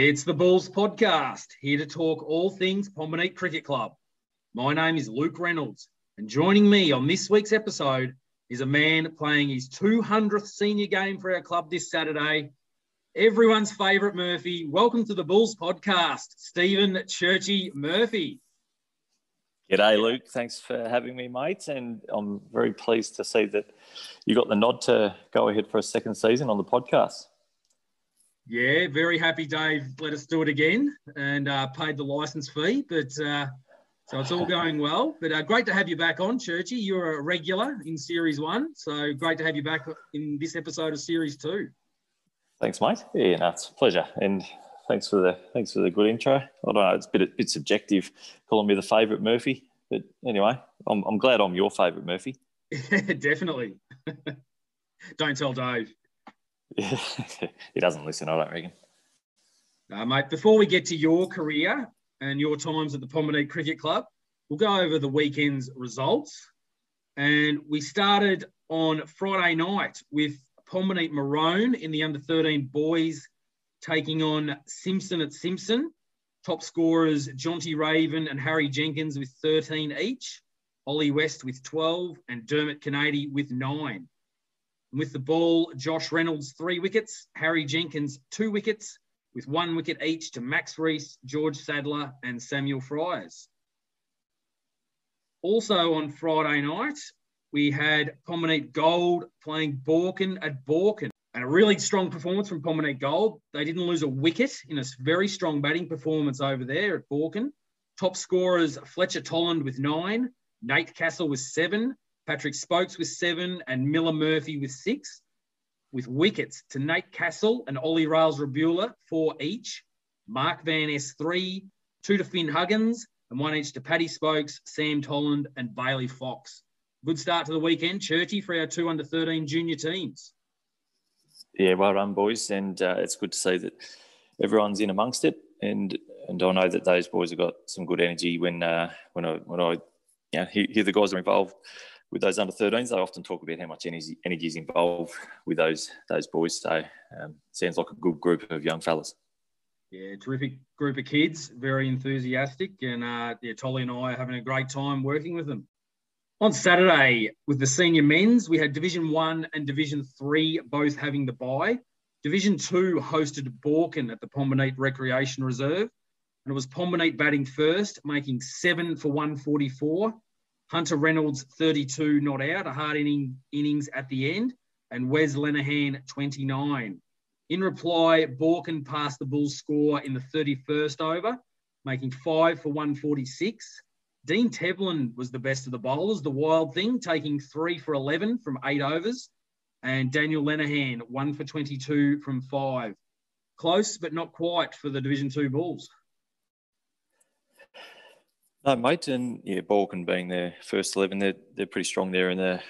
It's the Bulls podcast, here to talk all things Pomborneit Cricket Club. My name is Luke Reynolds, and joining me on this week's episode is a man playing his 200th senior game for our club this Saturday. Everyone's favourite Murphy. Welcome to the Bulls podcast, Stephen Churchy Murphy. G'day, Luke. Thanks for having me, mate. And I'm very pleased to see that you got the nod to go ahead for a second season on the podcast. Yeah, very happy Dave let us do it again and uh, paid the license fee. But uh, so it's all going well. But uh, great to have you back on, Churchy. You're a regular in Series 1. So great to have you back in this episode of Series 2. Thanks, mate. Yeah, no, it's a pleasure. And thanks for the thanks for the good intro. I don't know, it's a bit, a bit subjective calling me the favourite Murphy, but anyway, I'm, I'm glad I'm your favourite Murphy. Definitely. don't tell Dave. He doesn't listen, I don't reckon. Uh, mate, before we get to your career and your times at the Pomborneit Cricket Club, we'll go over the weekend's results. And we started on Friday night with Pomborneit Maroon in the under 13 boys taking on Simpson at Simpson. Top scorers Jonty Raven and Harry Jenkins with 13 each, Ollie West with 12, and Dermot Kennedy with nine. With the ball, Josh Reynolds, three wickets, Harry Jenkins, two wickets, with one wicket each to Max Reese, George Sadler, and Samuel Fryers. Also on Friday night, we had Pomborneit Gold playing Boorcan at Boorcan. And a really strong performance from Pomborneit Gold. They didn't lose a wicket in a very strong batting performance over there at Boorcan. Top scorers Fletcher Tolland with nine, Nate Castle with seven, Patrick Spokes with seven, and Miller Murphy with six. With wickets to Nate Castle and Ollie Rails Rabula, four each. Mark Van S, three, two to Finn Huggins, and one each to Paddy Spokes, Sam Tolland, and Bailey Fox. Good start to the weekend, Churchy, for our two under 13 junior teams yeah, well done, boys, and uh, it's good to see that everyone's in amongst it, and and I know that those boys have got some good energy when uh, when I when I you know, hear, hear the guys are involved with those under 13s. They often talk about how much energy energy is involved with those those boys. So um, sounds like a good group of young fellas. Yeah, terrific group of kids, very enthusiastic, and uh, yeah, Tolly and I are having a great time working with them. On Saturday, with the senior men's, we had Division One and Division Three both having the bye. Division Two hosted Boorcan at the Pomborneit Recreation Reserve, and it was Pomborneit batting first, making seven for 144. Hunter Reynolds 32 not out, a hard inning, innings at the end, and Wes Lenahan 29. In reply, Boorcan passed the Bulls score in the 31st over, making five for 146. Dean Tevlin was the best of the bowlers, the wild thing, taking three for 11 from eight overs. And Daniel Lenahan, one for 22 from five. Close, but not quite for the Division Two Bulls. No, mate, and yeah, Boorcan being their first 11, they're, they're pretty strong there in the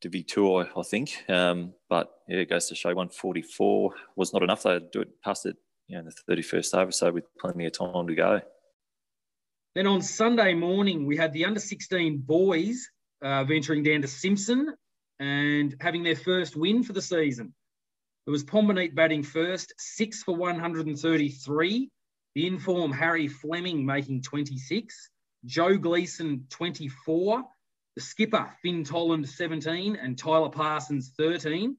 Divi 2, I, think. Um, but yeah, it goes to show 144 was not enough. They do it past it you know, in the 31st over, so with plenty of time to go. Then on Sunday morning, we had the under 16 boys uh, venturing down to Simpson and having their first win for the season. It was Pomborneit batting first, six for 133. The inform Harry Fleming making 26. Joe Gleason 24. The skipper Finn Tolland 17 and Tyler Parsons 13.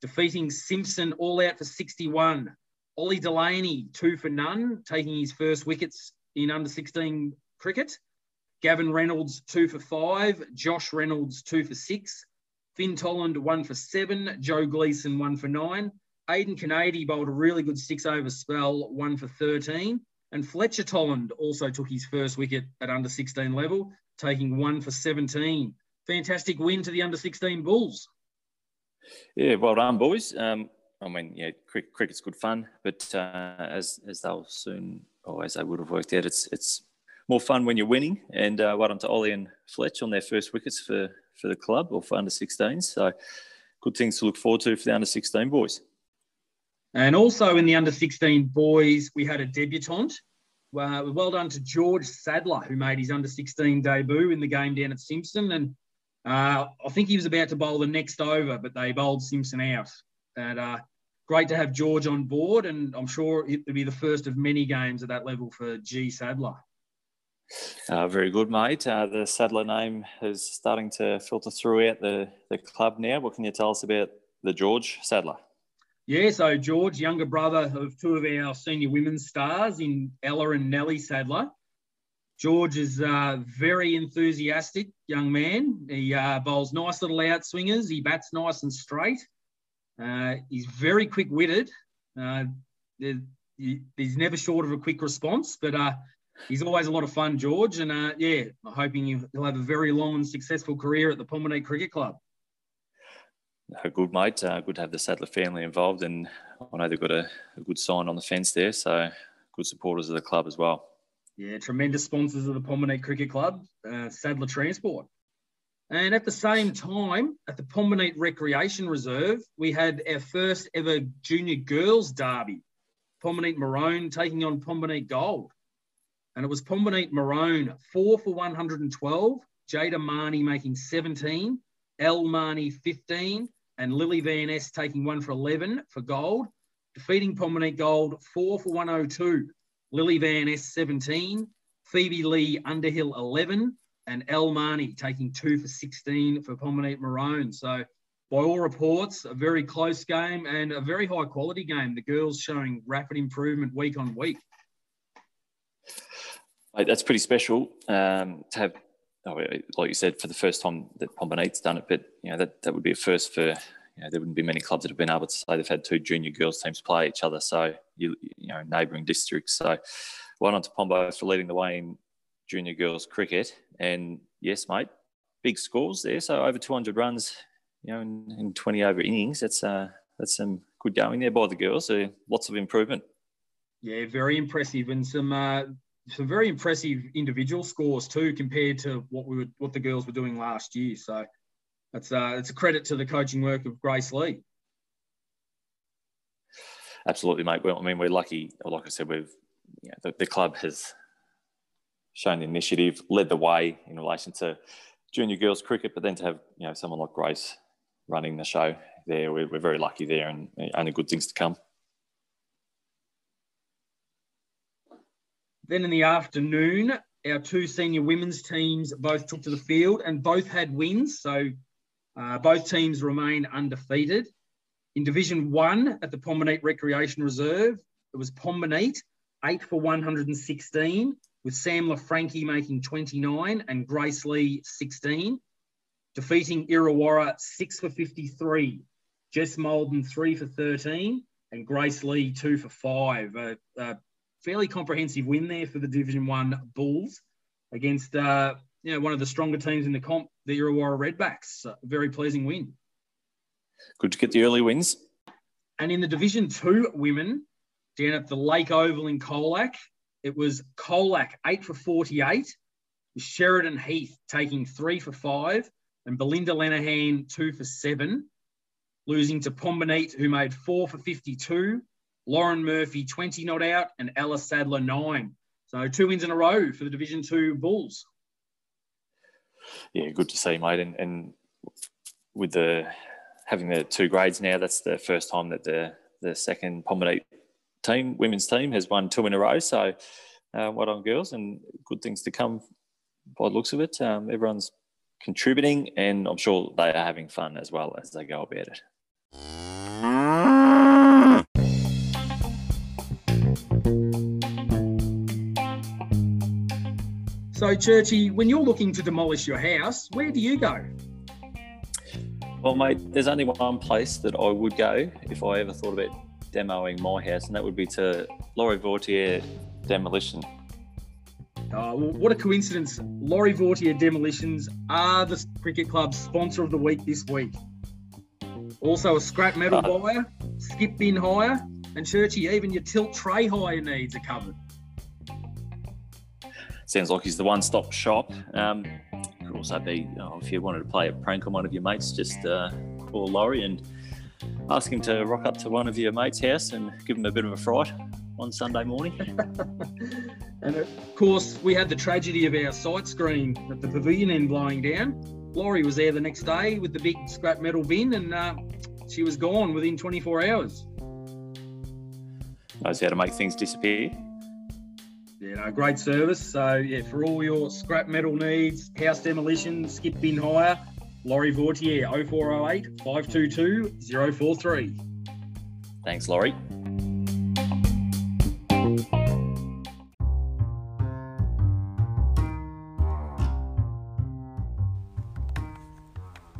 Defeating Simpson all out for 61. Ollie Delaney two for none, taking his first wickets in under 16 cricket. Gavin Reynolds, two for five. Josh Reynolds, two for six. Finn Tolland, one for seven. Joe Gleason, one for nine. Aidan Kennedy bowled a really good six over spell, one for 13. And Fletcher Tolland also took his first wicket at under 16 level, taking one for 17. Fantastic win to the under 16 Bulls. Yeah, well done, boys. Um, I mean, yeah, cricket's good fun, but uh, as as they'll soon or as they would have worked out, it's it's more fun when you're winning. And uh, well done to Ollie and Fletch on their first wickets for for the club or for under 16s. So good things to look forward to for the under 16 boys. And also in the under 16 boys, we had a debutant. Uh, well done to George Sadler, who made his under 16 debut in the game down at Simpson. And uh, I think he was about to bowl the next over, but they bowled Simpson out. And uh, great to have George on board, and I'm sure it will be the first of many games at that level for G Sadler. Uh, very good, mate. Uh, the Sadler name is starting to filter throughout the, the club now. What can you tell us about the George Sadler? Yeah, so George, younger brother of two of our senior women's stars in Ella and Nellie Sadler. George is a very enthusiastic young man. He uh, bowls nice little out swingers. He bats nice and straight. Uh, he's very quick witted. Uh, he's never short of a quick response, but uh, he's always a lot of fun, George. And uh, yeah, I'm hoping he'll have a very long and successful career at the Pomborneit Cricket Club. Good mate. Uh, good to have the Sadler family involved, and I know they've got a, a good sign on the fence there. So good supporters of the club as well. Yeah, tremendous sponsors of the Pomborneit Cricket Club, uh, Sadler Transport. And at the same time, at the Pomborneit Recreation Reserve, we had our first ever junior girls derby. Pomborneit Maroon taking on Pomborneit Gold. And it was Pomborneit Maroon, four for 112, Jada Marnie making 17, El Marnie 15, and Lily Van Ness taking one for 11 for gold, defeating Pomborneit Gold, four for 102, Lily Van Ness 17, Phoebe Lee Underhill 11, and El Marnie taking two for 16 for Pomborneit Maroon. So, by all reports, a very close game and a very high quality game. The girls showing rapid improvement week on week. That's pretty special um, to have, like you said, for the first time that Pomborneit's done it. But you know that that would be a first for. You know, there wouldn't be many clubs that have been able to say they've had two junior girls teams play each other. So you you know neighbouring districts. So well done to Pombo for leading the way in junior girls cricket. And yes, mate, big scores there. So over 200 runs, you know, in, in 20 over innings. That's uh, that's some good going there by the girls. So lots of improvement. Yeah, very impressive, and some uh, some very impressive individual scores too, compared to what we were what the girls were doing last year. So that's uh, it's a credit to the coaching work of Grace Lee. Absolutely, mate. Well, I mean, we're lucky. Like I said, we've you know, the, the club has shown the initiative, led the way in relation to junior girls cricket, but then to have you know someone like Grace running the show there, we're, we're very lucky there, and only good things to come. Then in the afternoon, our two senior women's teams both took to the field and both had wins. So uh, both teams remain undefeated. In Division One at the Pomborneit Recreation Reserve, it was Pomborneit, eight for 116, with Sam LaFranchi making 29 and Grace Lee 16, defeating Irrewarra 6 for 53, Jess Molden 3 for 13, and Grace Lee 2 for 5. Uh, uh, fairly comprehensive win there for the Division One Bulls against uh, you know one of the stronger teams in the comp, the Illawarra Redbacks. A very pleasing win. Good to get the early wins. And in the Division Two women, down at the Lake Oval in Colac, it was Colac eight for forty-eight, Sheridan Heath taking three for five, and Belinda Lenahan two for seven, losing to Pomborneit, who made four for fifty-two, Lauren Murphy 20 not out, and Alice Sadler 9. So two wins in a row for the Division Two Bulls. Yeah, good to see, mate. And, and with the having the two grades now, that's the first time that the the second Pomborneit team, women's team, has won two in a row. So uh, well done, girls, and good things to come by the looks of it. Um, everyone's contributing, and I'm sure they are having fun as well as they go about it. So, Churchy, when you're looking to demolish your house, where do you go? Well, mate, there's only one place that I would go if I ever thought about demoing my house, and that would be to Laurie Vautier Demolition. Oh, well, what a coincidence. Laurie Vautier Demolitions are the cricket club's sponsor of the week this week. Also, a scrap metal uh, buyer, skip bin hire, and Churchy, even your tilt tray hire needs are covered sounds like he's the one-stop shop. Um, could also be you know, if you wanted to play a prank on one of your mates, just uh, call Laurie and ask him to rock up to one of your mates' house and give him a bit of a fright on Sunday morning. and of course, we had the tragedy of our sight screen at the pavilion end blowing down. Laurie was there the next day with the big scrap metal bin, and uh, she was gone within 24 hours. knows how to make things disappear. Yeah, uh, no, great service. So, yeah, for all your scrap metal needs, house demolition, skip bin hire, Laurie Vautier, 0408 522 043. Thanks, Laurie.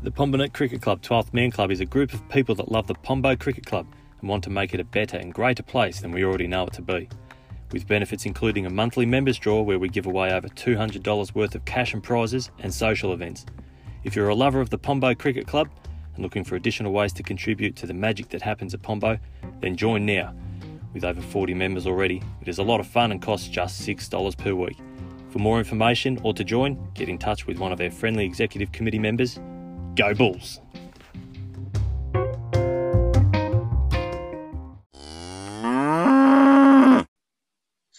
The Pomborneit Cricket Club 12th Man Club is a group of people that love the Pombo Cricket Club and want to make it a better and greater place than we already know it to be. With benefits including a monthly members draw where we give away over $200 worth of cash and prizes and social events. If you're a lover of the Pombo Cricket Club and looking for additional ways to contribute to the magic that happens at Pombo, then join now. With over 40 members already, it is a lot of fun and costs just $6 per week. For more information or to join, get in touch with one of our friendly executive committee members. Go Bulls!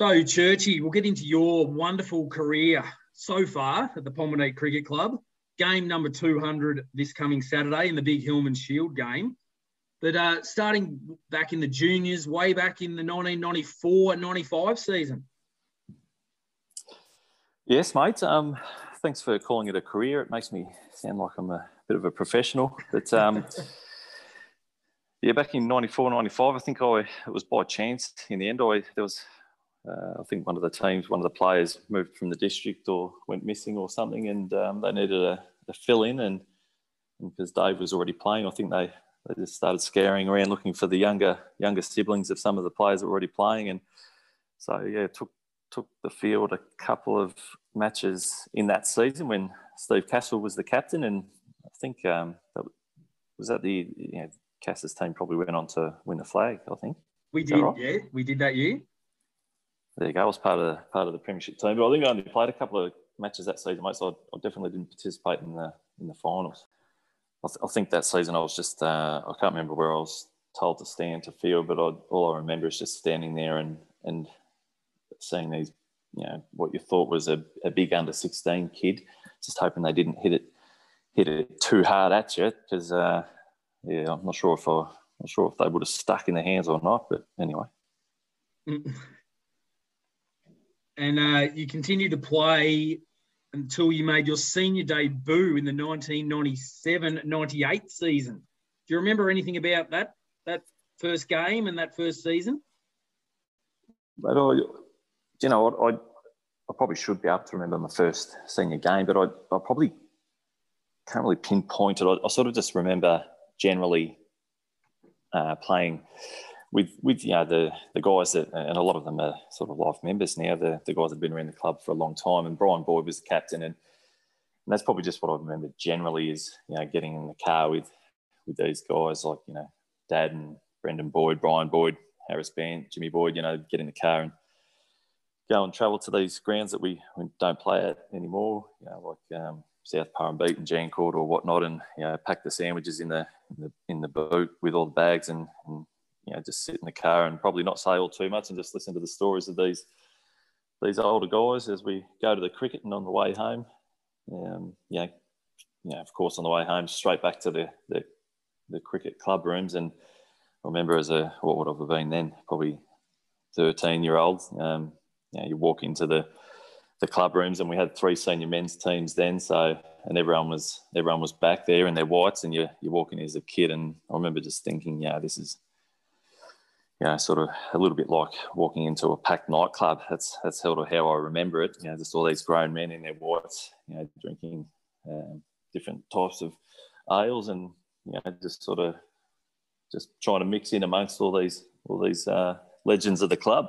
So, Churchy, we'll get into your wonderful career so far at the Pomborneit Cricket Club. Game number 200 this coming Saturday in the Big Hillman Shield game. But uh, starting back in the juniors, way back in the 1994 95 season. Yes, mate. Um, thanks for calling it a career. It makes me sound like I'm a bit of a professional. But um, yeah, back in 94, 95, I think I, it was by chance in the end. I, there was uh, I think one of the teams, one of the players moved from the district or went missing or something, and um, they needed a, a, fill in. And, because Dave was already playing, I think they, they just started scouring around looking for the younger younger siblings of some of the players that were already playing. And so yeah, took took the field a couple of matches in that season when Steve Castle was the captain, and I think um, that was that the you know, Cass's team probably went on to win the flag. I think we did, right? yeah, we did that year there you go. I was part of the, part of the premiership team, but I think I only played a couple of matches that season, mate. So I, I definitely didn't participate in the in the finals. I, th- I think that season I was just uh, I can't remember where I was told to stand to field, but I, all I remember is just standing there and and seeing these, you know, what you thought was a, a big under sixteen kid, just hoping they didn't hit it hit it too hard at you because uh, yeah, I'm not sure if I, I'm not sure if they would have stuck in the hands or not, but anyway. and uh, you continued to play until you made your senior debut in the 1997-98 season. Do you remember anything about that that first game and that first season? But I, you know, I, I, I probably should be able to remember my first senior game, but I, I probably can't really pinpoint it. I, I sort of just remember generally uh, playing with with you know the the guys that and a lot of them are sort of life members now. The the guys that have been around the club for a long time, and Brian Boyd was the captain, and, and that's probably just what I remember generally is you know getting in the car with with these guys like you know Dad and Brendan Boyd, Brian Boyd, Harris Band, Jimmy Boyd. You know, get in the car and go and travel to these grounds that we, we don't play at anymore. You know, like um, South Purrumbete and Giancourt or whatnot, and you know, pack the sandwiches in the in the, in the boot with all the bags and, and you know, just sit in the car and probably not say all too much and just listen to the stories of these these older guys as we go to the cricket and on the way home. Um, know, of course, on the way home, straight back to the, the, the cricket club rooms. And I remember as a, what would I have been then? Probably 13 year old. Um, you, know, you walk into the, the club rooms and we had three senior men's teams then. So, and everyone was, everyone was back there in their whites and you, you walk in as a kid. And I remember just thinking, yeah, this is, you know, sort of a little bit like walking into a packed nightclub. That's that's sort of how I remember it. You know, just all these grown men in their whites, you know, drinking um, different types of ales, and you know, just sort of just trying to mix in amongst all these all these uh, legends of the club.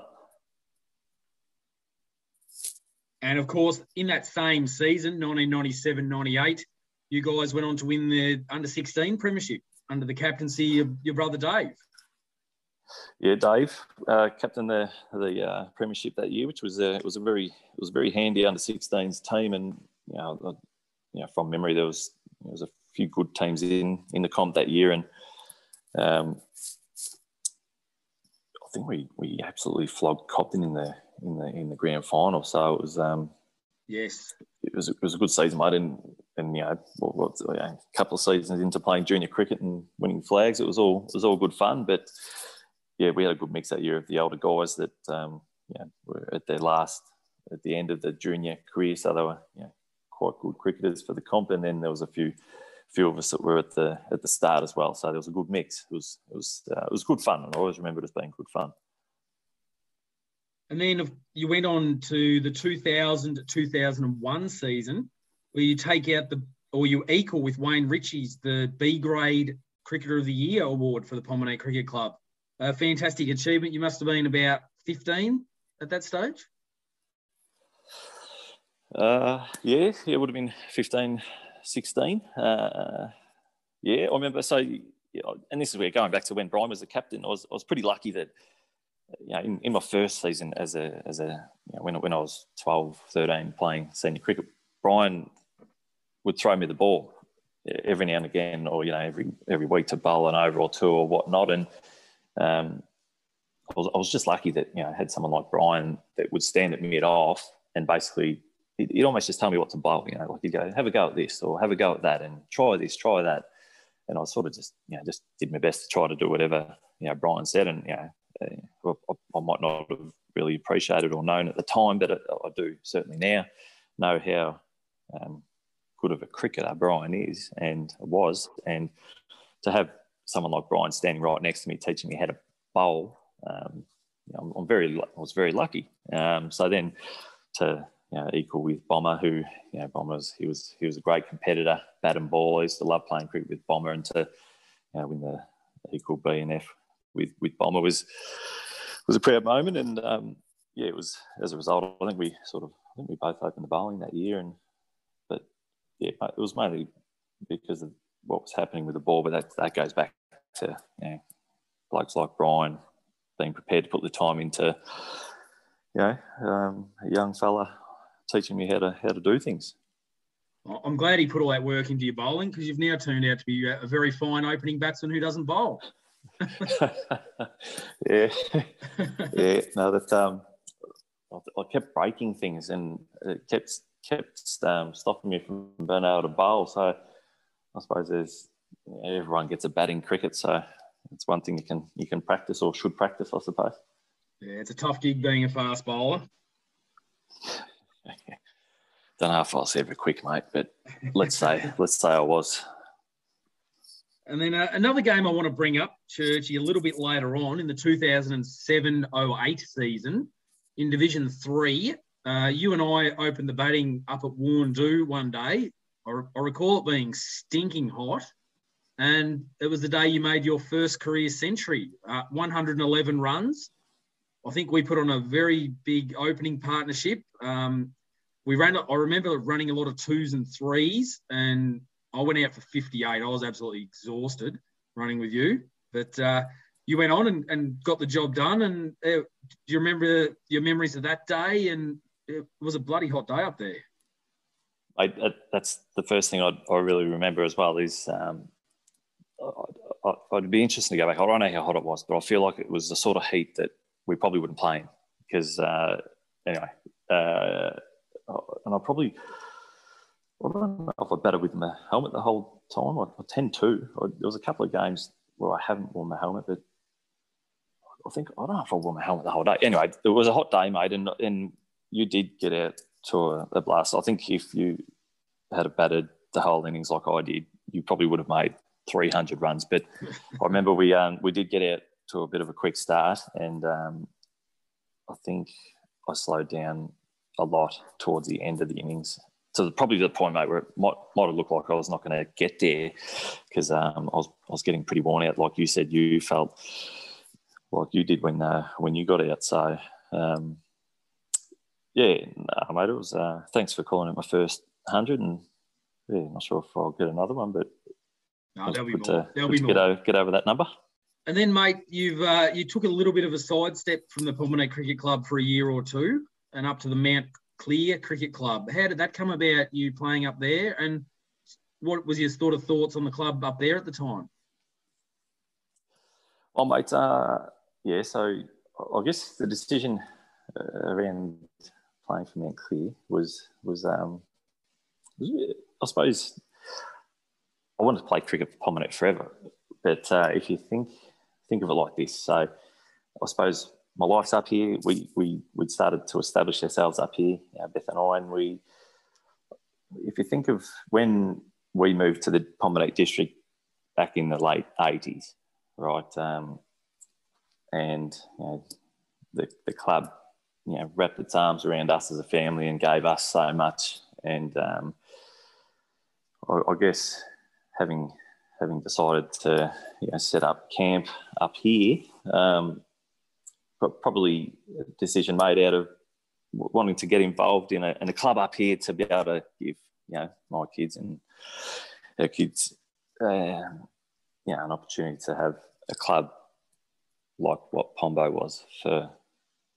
And of course, in that same season, 1997-98, you guys went on to win the under 16 premiership under the captaincy of your brother Dave. Yeah, Dave, uh, captain the the uh, premiership that year, which was a, it was a very it was a very handy under 16s team, and you know, uh, you know, from memory there was there was a few good teams in in the comp that year, and um, I think we we absolutely flogged Cobden in the in the in the grand final. So it was um, yes, it was it was a good season, mate, and and you know, what, what, you know, a couple of seasons into playing junior cricket and winning flags, it was all it was all good fun, but yeah, we had a good mix that year of the older guys that um, know, were at their last, at the end of the junior career. So they were know, quite good cricketers for the comp. And then there was a few few of us that were at the at the start as well. So there was a good mix. It was it was uh, it was good fun, and I always remember it as being good fun. And then you went on to the 2000 2001 season, where you take out the or you equal with Wayne Ritchie's the B grade Cricketer of the Year award for the Pomborneit Cricket Club. A fantastic achievement. You must have been about 15 at that stage. Uh, yeah, it would have been 15, 16. Uh, yeah, I remember. So, and this is where going back to when Brian was the captain, I was, I was pretty lucky that, you know, in, in my first season as a, as a, you know, when, when I was 12, 13 playing senior cricket, Brian would throw me the ball every now and again, or, you know, every, every week to bowl an over or two or whatnot. And, um, I was, I was just lucky that, you know, I had someone like Brian that would stand at mid off and basically he'd almost just tell me what to bowl. You know, like he'd go, have a go at this or have a go at that and try this, try that. And I sort of just, you know, just did my best to try to do whatever, you know, Brian said. And, you know, uh, I, I, might not have really appreciated or known at the time, but I, I do certainly now know how um, good of a cricketer Brian is and was. And to have someone like Brian standing right next to me teaching me how to bowl, um, you know, I'm, very, I was very lucky. Um, so then to you know, equal with Bomber, who you know, Bomber's he was he was a great competitor, bat and ball. I used to love playing cricket with Bomber, and to you know, win the equal B and F with with Bomber was was a proud moment. And um, yeah, it was as a result. I think we sort of I think we both opened the bowling that year, and but yeah, it was mainly because of what was happening with the ball. But that that goes back to you know, blokes like Brian being prepared to put the time into you know, um, a young fella teaching me how to how to do things. I'm glad he put all that work into your bowling because you've now turned out to be a very fine opening batsman who doesn't bowl. yeah, yeah. No, that um, I kept breaking things and it kept kept um, stopping me from being able to bowl. So I suppose there's everyone gets a bat in cricket, so it's one thing you can you can practice or should practice, I suppose. Yeah, it's a tough gig being a fast bowler. Don't know if I was ever quick, mate, but let's say let's say I was. And then uh, another game I want to bring up, Churchy, a little bit later on in the 2007-08 season in Division Three. Uh, you and I opened the batting up at Warndoo one day. I, I recall it being stinking hot, and it was the day you made your first career century, uh, 111 runs. I think we put on a very big opening partnership. Um, we ran. I remember running a lot of twos and threes, and I went out for 58. I was absolutely exhausted running with you, but uh, you went on and, and, got the job done. And uh, do you remember your memories of that day? And it was a bloody hot day up there. I, that's the first thing I'd, i really remember as well. Is um, I, would be interested to go back. I don't know how hot it was, but I feel like it was the sort of heat that we probably wouldn't play in because uh, anyway. Uh, and I probably I don't know if I batted with my helmet the whole time. I, I tend to. I, there was a couple of games where I haven't worn my helmet, but I think I don't know if I wore my helmet the whole day. Anyway, it was a hot day, mate, and and you did get out to a, a blast. I think if you had batted the whole innings like I did, you probably would have made 300 runs. But I remember we um, we did get out to a bit of a quick start, and um, I think I slowed down a lot towards the end of the innings. So probably the point, mate, where it might, might have looked like I was not going to get there because um, I was I was getting pretty worn out. Like you said, you felt like you did when uh, when you got out. So um, yeah, nah, mate, it was. Uh, thanks for calling it my first hundred, and yeah, not sure if I'll get another one, but no, there'll be more. To, there'll be more. Get over, get over that number. And then, mate, you've uh, you took a little bit of a sidestep from the Pomborneit Cricket Club for a year or two and up to the Mount Clear Cricket Club. How did that come about? You playing up there, and what was your sort of thoughts on the club up there at the time? Well, mate, uh, yeah. So I guess the decision uh, around playing for Mount Clear was was, um, was I suppose I wanted to play cricket for Pomborneit forever. But uh, if you think think of it like this, so I suppose my life's up here. We we we started to establish ourselves up here, you Beth and I, and we. If you think of when we moved to the Pomborneit district back in the late eighties, right, um, and you know, the the club, you know, wrapped its arms around us as a family and gave us so much, and um, I, I guess having having decided to you know, set up camp up here. Um, probably a decision made out of wanting to get involved in a, in a club up here to be able to give you know my kids and our kids uh, you know an opportunity to have a club like what Pombo was for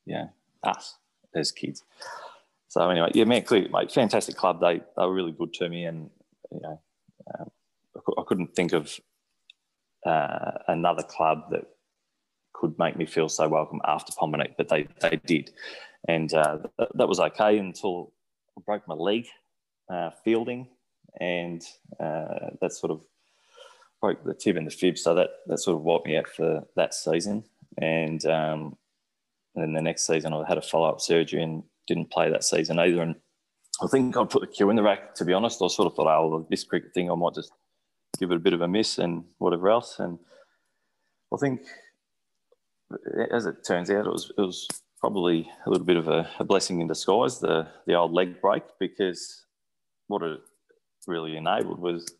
you know us as kids. So anyway, yeah, man, clear, mate, fantastic club. They they were really good to me, and you know, um, I couldn't think of uh, another club that could make me feel so welcome after Pomborneit, but they, they did. And uh, th- that was okay until I broke my leg uh, fielding, and uh, that sort of broke the tib and the fib. So that, that sort of wiped me out for that season. And, um, and then the next season, I had a follow up surgery and didn't play that season either. And I think I'd put the cue in the rack, to be honest. I sort of thought, oh, well, this cricket thing, I might just give it a bit of a miss and whatever else. And I think as it turns out, it was it was probably a little bit of a, a, blessing in disguise, the the old leg break, because what it really enabled was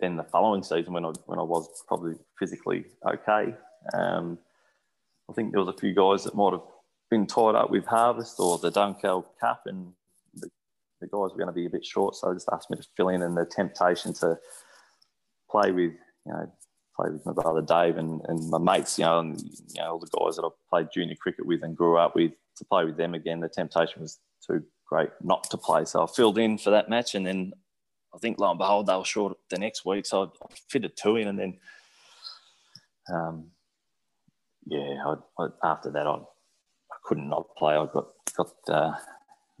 then the following season when I when I was probably physically okay. Um, I think there was a few guys that might have been tied up with harvest or the Dunkeld Cup, and the, the guys were going to be a bit short, so they just asked me to fill in, and the temptation to play with you know played with my brother Dave and, and my mates, you know, and you know all the guys that I played junior cricket with and grew up with to play with them again. The temptation was too great not to play, so I filled in for that match, and then I think lo and behold they were short the next week, so I, fitted two in, and then um, yeah, I, I, after that I, I couldn't not play. I got got uh,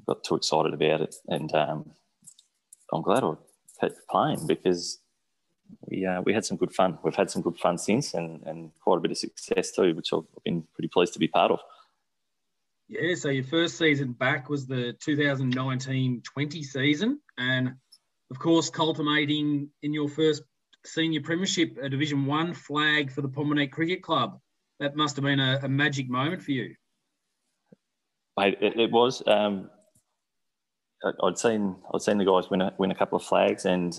got too excited about it, and um, I'm glad I kept playing because we uh, we had some good fun. We've had some good fun since, and and quite a bit of success too, which I've been pretty pleased to be part of. Yeah, so your first season back was the 2019-20 season, and of course, culminating in your first senior premiership, a Division One flag for the Pomborneit Cricket Club. That must have been a, a magic moment for you. Mate, it, it was. Um, I'd seen I'd seen the guys win a, win a couple of flags, and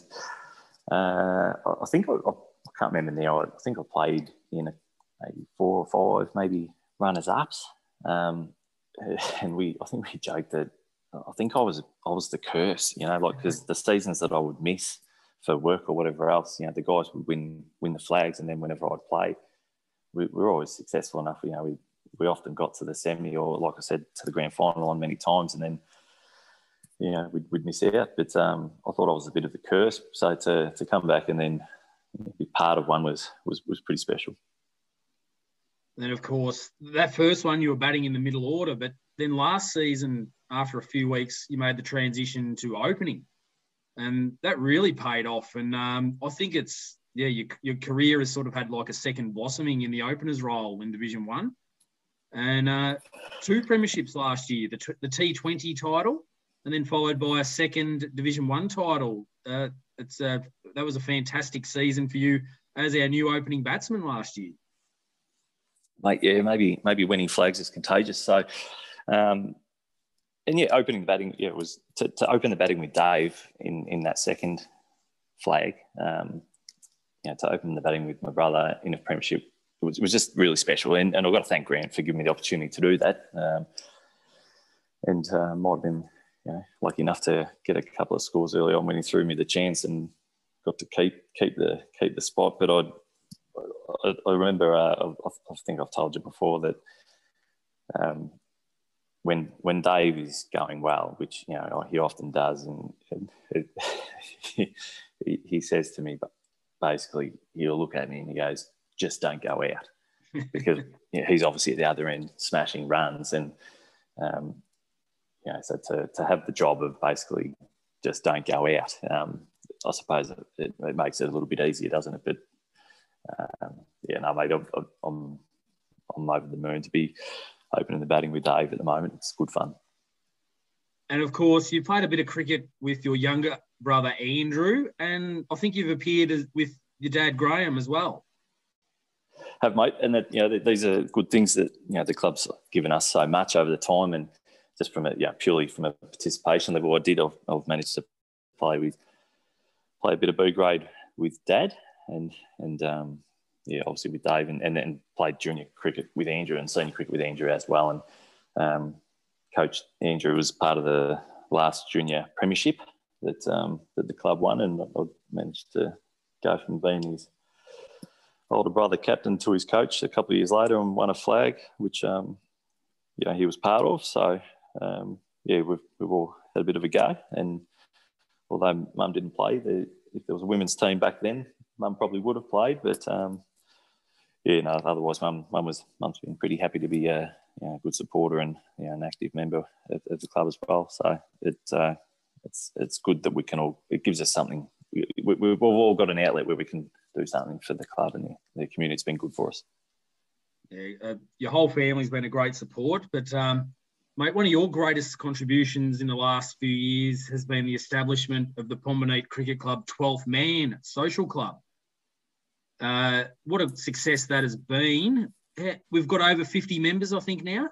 uh, I think I, I, can't remember now. I think I played in a, maybe four or five, maybe runners ups, um, and we. I think we joked that I think I was I was the curse, you know, like because the seasons that I would miss for work or whatever else, you know, the guys would win win the flags, and then whenever I'd play, we, we were always successful enough. You know, we we often got to the semi or, like I said, to the grand final on many times, and then you know, we'd, we'd miss out. But um, I thought I was a bit of a curse. So to, to come back and then be part of one was, was, was pretty special. Then, of course, that first one you were batting in the middle order, but then last season, after a few weeks, you made the transition to opening, and that really paid off. And um, I think it's yeah, your, your career has sort of had like a second blossoming in the openers role in Division One, and uh, two premierships last year, the, the T20 title and then followed by a second Division One title. Uh, it's a, that was a fantastic season for you as our new opening batsman last year. Mate, yeah, maybe maybe winning flags is contagious. So, um, and yeah, opening the batting, yeah, it was to, to open the batting with Dave in in that second flag. Um, you know, to open the batting with my brother in a premiership it was, it was just really special. And, and I've got to thank Grant for giving me the opportunity to do that. Um, and uh, might have been you know, lucky enough to get a couple of scores early on when he threw me the chance and got to keep keep the keep the spot. But I'd, I, I remember uh, I, I, think I've told you before that um, when when Dave is going well, which you know he often does, and, and it, he, he says to me, but basically he'll look at me and he goes, "Just don't go out," because you know, he's obviously at the other end smashing runs and. Um, you know, so to, to have the job of basically just don't go out, um, I suppose it, it, makes it a little bit easier, doesn't it? But um, yeah, no, mate, I'm, I'm, I'm I'm over the moon to be opening the batting with Dave at the moment. It's good fun. And of course, you played a bit of cricket with your younger brother Andrew, and I think you've appeared with your dad Graham as well. Have mate, and that you know these are good things that you know the club's given us so much over the time, and just from a yeah purely from a participation level, I did I've, I've managed to play with play a bit of B grade with dad, and and um, yeah obviously with Dave, and, and then played junior cricket with Andrew and senior cricket with Andrew as well, and um, coach Andrew was part of the last junior premiership that um, that the club won, and I managed to go from being his older brother captain to his coach a couple of years later, and won a flag, which um, you know he was part of. So um, yeah, we've we've all had a bit of a go, and although Mum didn't play, the, if there was a women's team back then, Mum probably would have played, but um, yeah, no. Otherwise, Mum Mum was Mum's been pretty happy to be a you know, good supporter and you know, an active member of, of, the club as well. So it, uh, it's it's good that we can all. It gives us something. We, have we, all got an outlet where we can do something for the club and the, the community. It's been good for us. Yeah, uh, your whole family's been a great support, but um, mate, one of your greatest contributions in the last few years has been the establishment of the Pomborneit Cricket Club 12th Man Social Club. Uh, what a success that has been. We've got over 50 members, I think, now.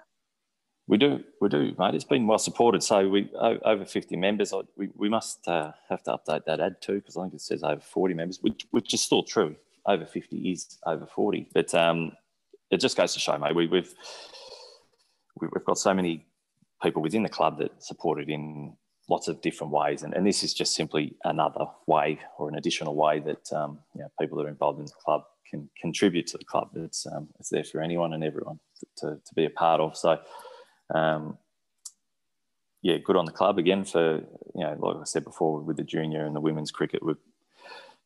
We do, we do, mate. It's been well supported. So we over 50 members. We, we must uh, have to update that ad too because I think it says over 40 members, which, which is still true. Over 50 is over 40, but um, it just goes to show, mate. We, we've we've got so many people within the club that support it in lots of different ways, and, and this is just simply another way or an additional way that um, you know, people that are involved in the club can contribute to the club. It's um, it's there for anyone and everyone to, to, be a part of. So, um, yeah, good on the club again for you know, like I said before, with the junior and the women's cricket, we've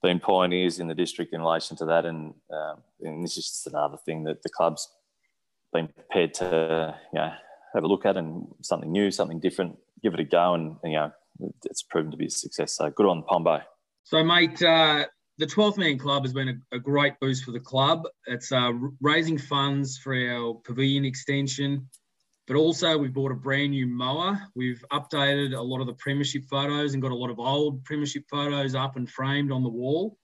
been pioneers in the district in relation to that, and um, and this is just another thing that the club's been prepared to you know have a look at and something new, something different, give it a go, and, and you know it's proven to be a success. So good on Pombo. So, mate, uh, the 12th Man Club has been a, a great boost for the club. It's uh, raising funds for our pavilion extension, but also we've bought a brand new mower. We've updated a lot of the premiership photos and got a lot of old premiership photos up and framed on the wall.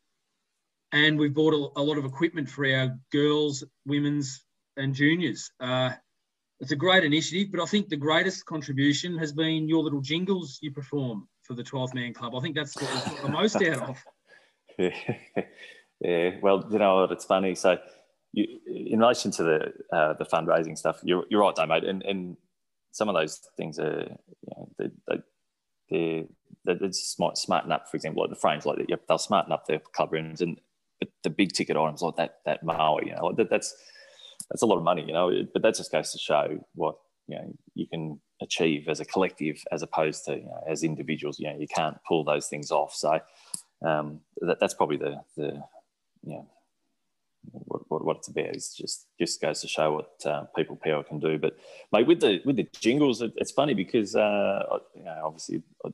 And we've bought a, a lot of equipment for our girls, women's, and juniors. Uh, it's a great initiative, but I think the greatest contribution has been your little jingles you perform for the 12th Man Club. I think that's what we've got the most out of. yeah, well, you know what? It's funny. So, you, in relation to the uh, the fundraising stuff, you're, you're right, though, mate. And, and some of those things are, you know, they, they, they're, they're just smart, smarten up. For example, like the frames, like yep, they'll smarten up their club rooms, and but the big ticket items like that that mower, you know, that, that's that's a lot of money, you know. But that just goes to show what you know you can achieve as a collective, as opposed to you know, as individuals. You know, you can't pull those things off. So um, that, that's probably the the you know, what, what, what, it's about is just just goes to show what uh, people power can do. But mate, with the with the jingles, it, it's funny because uh, you know, obviously I,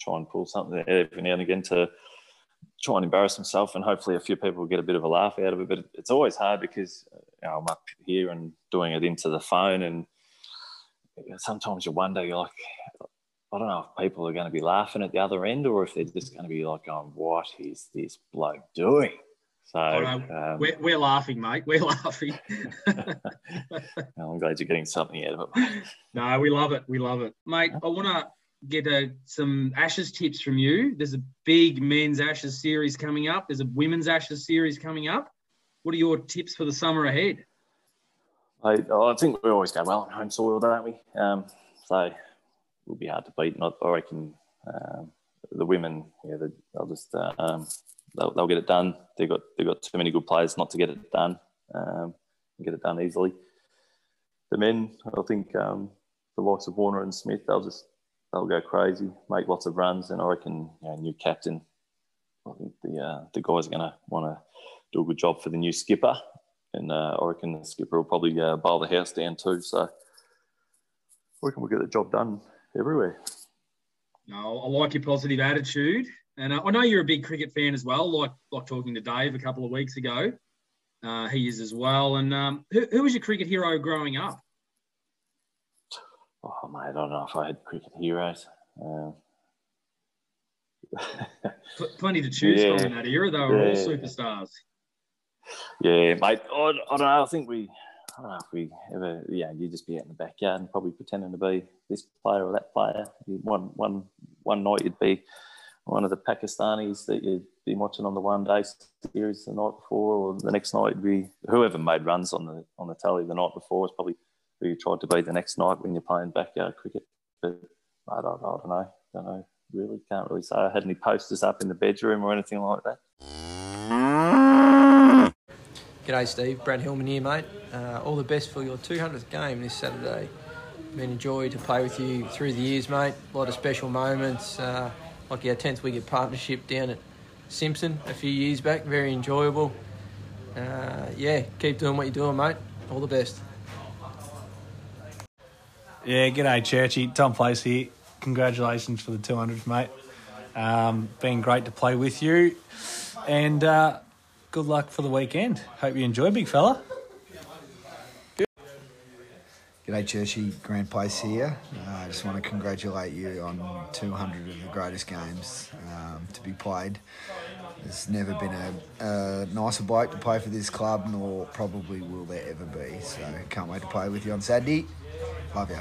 try and pull something every now and again to try and embarrass myself, and hopefully a few people will get a bit of a laugh out of it. But it's always hard because you know, I'm up here and doing it into the phone, and sometimes you wonder, you're like, I don't know if people are going to be laughing at the other end or if they're just going to be like, going, what is this bloke doing? So oh, no, um, we're, we're laughing, mate. We're laughing. I'm glad you're getting something out of it. no, we love it. We love it, mate. I want to get a, uh, some Ashes tips from you. There's a big men's Ashes series coming up. There's a women's Ashes series coming up. What are your tips for the summer ahead? I, I think we always go well on home soil, don't we? Um, so will be hard to beat. And I, reckon um, the women, yeah, they'll just uh, um, they'll, they'll, get it done. They've got they've got too many good players not to get it done. Um, get it done easily. The men, I think um, the likes of Warner and Smith, they'll just they'll go crazy, make lots of runs, and I reckon you know, new captain. I think the uh, the guys are going to want to do a good job for the new skipper, and uh, I reckon the skipper will probably uh, bowl the house down too. So I reckon we'll get the job done everywhere. No, I like your positive attitude, and uh, I know you're a big cricket fan as well. Like like talking to Dave a couple of weeks ago. Uh, he is as well. And um, who, who was your cricket hero growing up? Oh, mate, I don't know if I had cricket heroes. Um, Plenty to choose yeah. from in that era. They were yeah. all superstars. Yeah, mate. I, I don't know. I think we, I don't know if we ever, yeah, you'd just be out in the backyard and probably pretending to be this player or that player. One, one, one night you'd be one of the Pakistanis that you'd been watching on the one day series the night before, or the next night would be whoever made runs on the on the tally the night before is probably who you tried to be the next night when you're playing backyard cricket. But I don't, I don't know. I don't know. Really can't really say I had any posters up in the bedroom or anything like that. G'day, Steve. Brad Hillman here, mate. Uh, all the best for your 200th game this Saturday. Been a joy to play with you through the years, mate. A lot of special moments. Uh, like our 10th wicket partnership down at Simpson a few years back. Very enjoyable. Uh, yeah, keep doing what you're doing, mate. All the best. Yeah, g'day, Churchy. Tom Place here. Congratulations for the 200th, mate. Um, been great to play with you. And uh, good luck for the weekend. Hope you enjoy, big fella. G'day, Churchy. Grand Place here. Uh, I just want to congratulate you on 200 of the greatest games um, to be played. There's never been a, a, nicer bloke to play for this club, nor probably will there ever be. So can't wait to play with you on Saturday. Love you.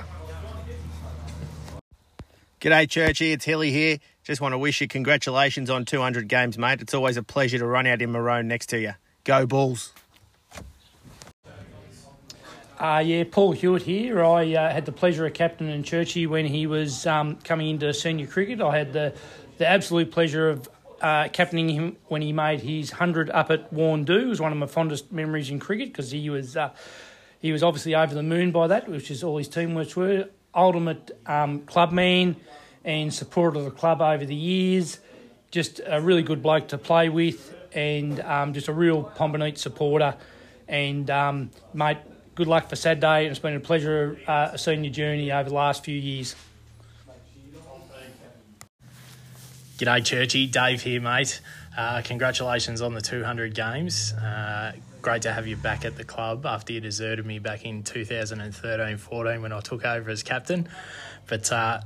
G'day, Churchy. It's Hilly here. Just want to wish you congratulations on 200 games, mate. It's always a pleasure to run out in Maroon next to you. Go Bulls. Uh, yeah, Paul Hewitt here. I uh, had the pleasure of captaining Churchy when he was um, coming into senior cricket. I had the, the absolute pleasure of uh, captaining him when he made his 100 up at Woorndoo. It was one of my fondest memories in cricket because he was uh, he was obviously over the moon by that, which is all his teammates were. Ultimate um, clubman and supporter of the club over the years. Just a really good bloke to play with and um, just a real Pomborneit supporter. And, um, mate, good luck for Saturday. It's been a pleasure uh, seeing your journey over the last few years. G'day, Churchy. Dave here, mate. Uh, congratulations on the 200 games. Uh, great to have you back at the club after you deserted me back in 2013 14 when I took over as captain. But uh,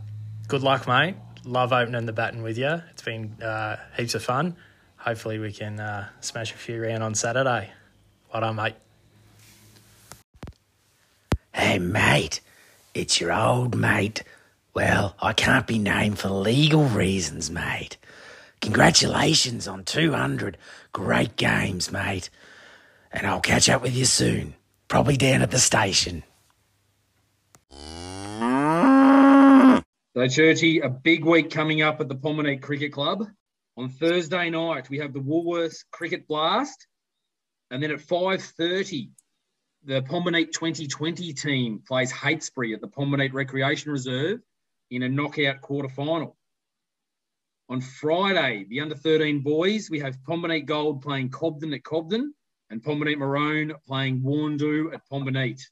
good luck, mate. Love opening the baton with you. It's been uh, heaps of fun. Hopefully, we can uh, smash a few around on Saturday. Well done, mate. Hey, mate, it's your old mate. Well, I can't be named for legal reasons, mate. Congratulations on 200 great games, mate. And I'll catch up with you soon, probably down at the station. So, Churchy, a big week coming up at the Pomborneit Cricket Club. On Thursday night, we have the Woolworths Cricket Blast. And then at 5.30, the Pomborneit 2020 team plays Heytesbury at the Pomborneit Recreation Reserve in a knockout quarter final. On Friday, the under 13 boys, we have Pomborneit Gold playing Cobden at Cobden and Pomborneit Maroon playing Woorndoo at Pomborneit.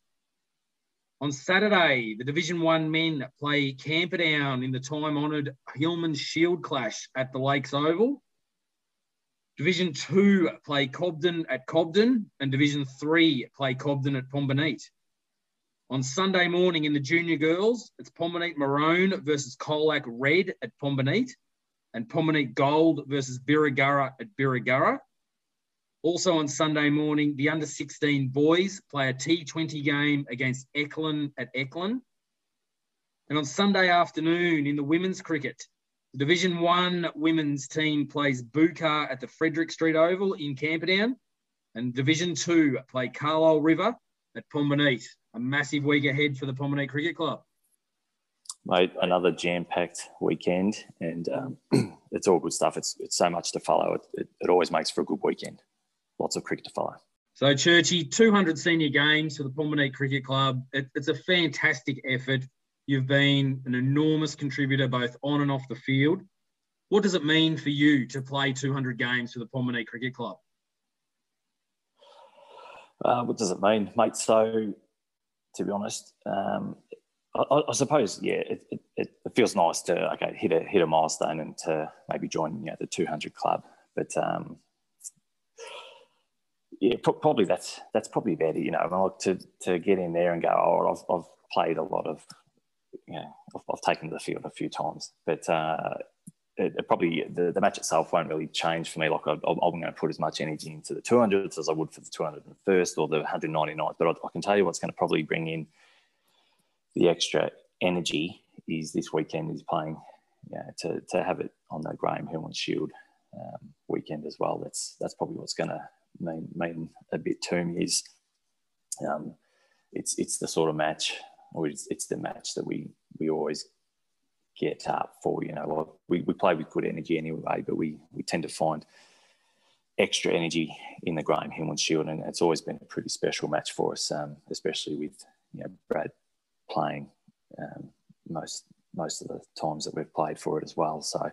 On Saturday, the Division 1 men play Camperdown in the time honoured Hillman Shield clash at the Lakes Oval. Division two play Cobden at Cobden, and Division three play Cobden at Pomborneit. On Sunday morning in the junior girls, it's Pomborneit Maroon versus Colac Red at Pomborneit, and Pomborneit Gold versus Birregurra at Birregurra. Also on Sunday morning, the under 16 boys play a T20 game against Ecklin at Ecklin. And on Sunday afternoon in the women's cricket, the Division One women's team plays Boorcan at the Frederick Street Oval in Camperdown, and Division Two play Carlisle River at Pomborneit. A massive week ahead for the Pomborneit Cricket Club. Mate, another jam-packed weekend, and um, it's all good stuff. It's it's so much to follow. It, it, it always makes for a good weekend. Lots of cricket to follow. So, Churchy, 200 senior games for the Pomborneit Cricket Club. It, it's a fantastic effort. You've been an enormous contributor both on and off the field. What does it mean for you to play 200 games for the Pomborneit Cricket Club? Uh, what does it mean, mate? So, to be honest, um, I, I, suppose yeah, it, it, it, feels nice to okay hit a hit a milestone and to maybe join you know, the 200 club. But um, yeah, probably that's that's probably better. You know, to to get in there and go. Oh, I've, I've played a lot of, you know, I've, I've taken the field a few times, but uh, it, it probably the, the match itself won't really change for me. Like I, am going to put as much energy into the 200s as I would for the 201st or the 199th. But I, I can tell you what's going to probably bring in the extra energy is this weekend is playing. Yeah, to, to have it on the Graham Hillman Shield um, weekend as well. That's that's probably what's going to mean a bit to me. Is um, it's it's the sort of match, or it's, it's the match that we we always get up for. You know, like we, we play with good energy anyway, but we we tend to find extra energy in the Graham and Shield, and it's always been a pretty special match for us, um, especially with you know Brad playing um, most most of the times that we've played for it as well. So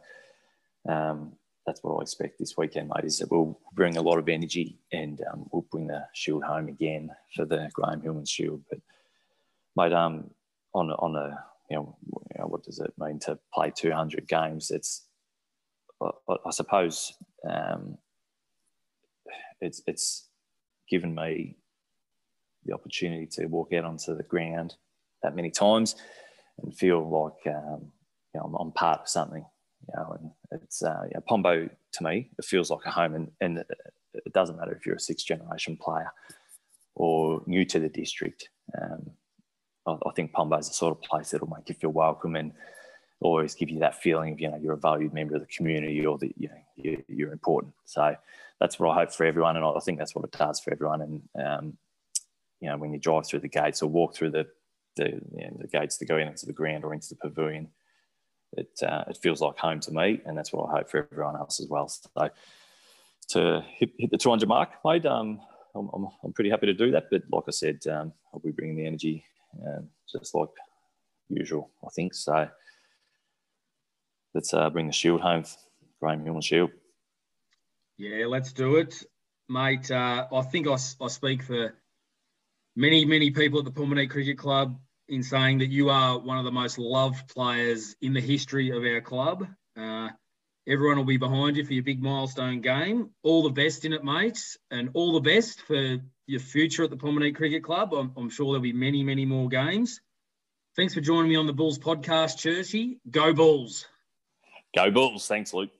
um, that's what I expect this weekend, mate. Is that we'll bring a lot of energy and um, we'll bring the Shield home again for the Graham Hillman Shield. But mate, um, on on a you know, what does it mean to play 200 games? It's I, I suppose um, it's it's given me the opportunity to walk out onto the ground that many times and feel like um, you know, I'm, I'm, part of something. You know, and it's uh, you know, Pombo to me. It feels like a home, and, and it doesn't matter if you're a sixth generation player or new to the district. Um, I, I think Pombo is the sort of place that'll make you feel welcome and always give you that feeling of you know you're a valued member of the community or that you know you're, you're important. So that's what I hope for everyone, and I think that's what it does for everyone. And um, you know when you drive through the gates or walk through the the, you know, the gates to go into the ground or into the pavilion. It, uh, it feels like home to me, and that's what I hope for everyone else as well. So to hit, hit the 200 mark, mate, um, I'm, I'm, I'm, pretty happy to do that. But like I said, um, I'll be bringing the energy um, just like usual, I think. So let's uh, bring the shield home, Graham Hillman Shield. Yeah, let's do it, mate. Uh, I think I, I speak for many, many people at the Pomborneit Cricket Club in saying that you are one of the most loved players in the history of our club. Uh, everyone will be behind you for your big milestone game. All the best in it, mates, and all the best for your future at the Pomborneit Cricket Club. I'm, I'm sure there'll be many, many more games. Thanks for joining me on the Bulls podcast, Churchy. Go Bulls. Go Bulls. Thanks, Luke.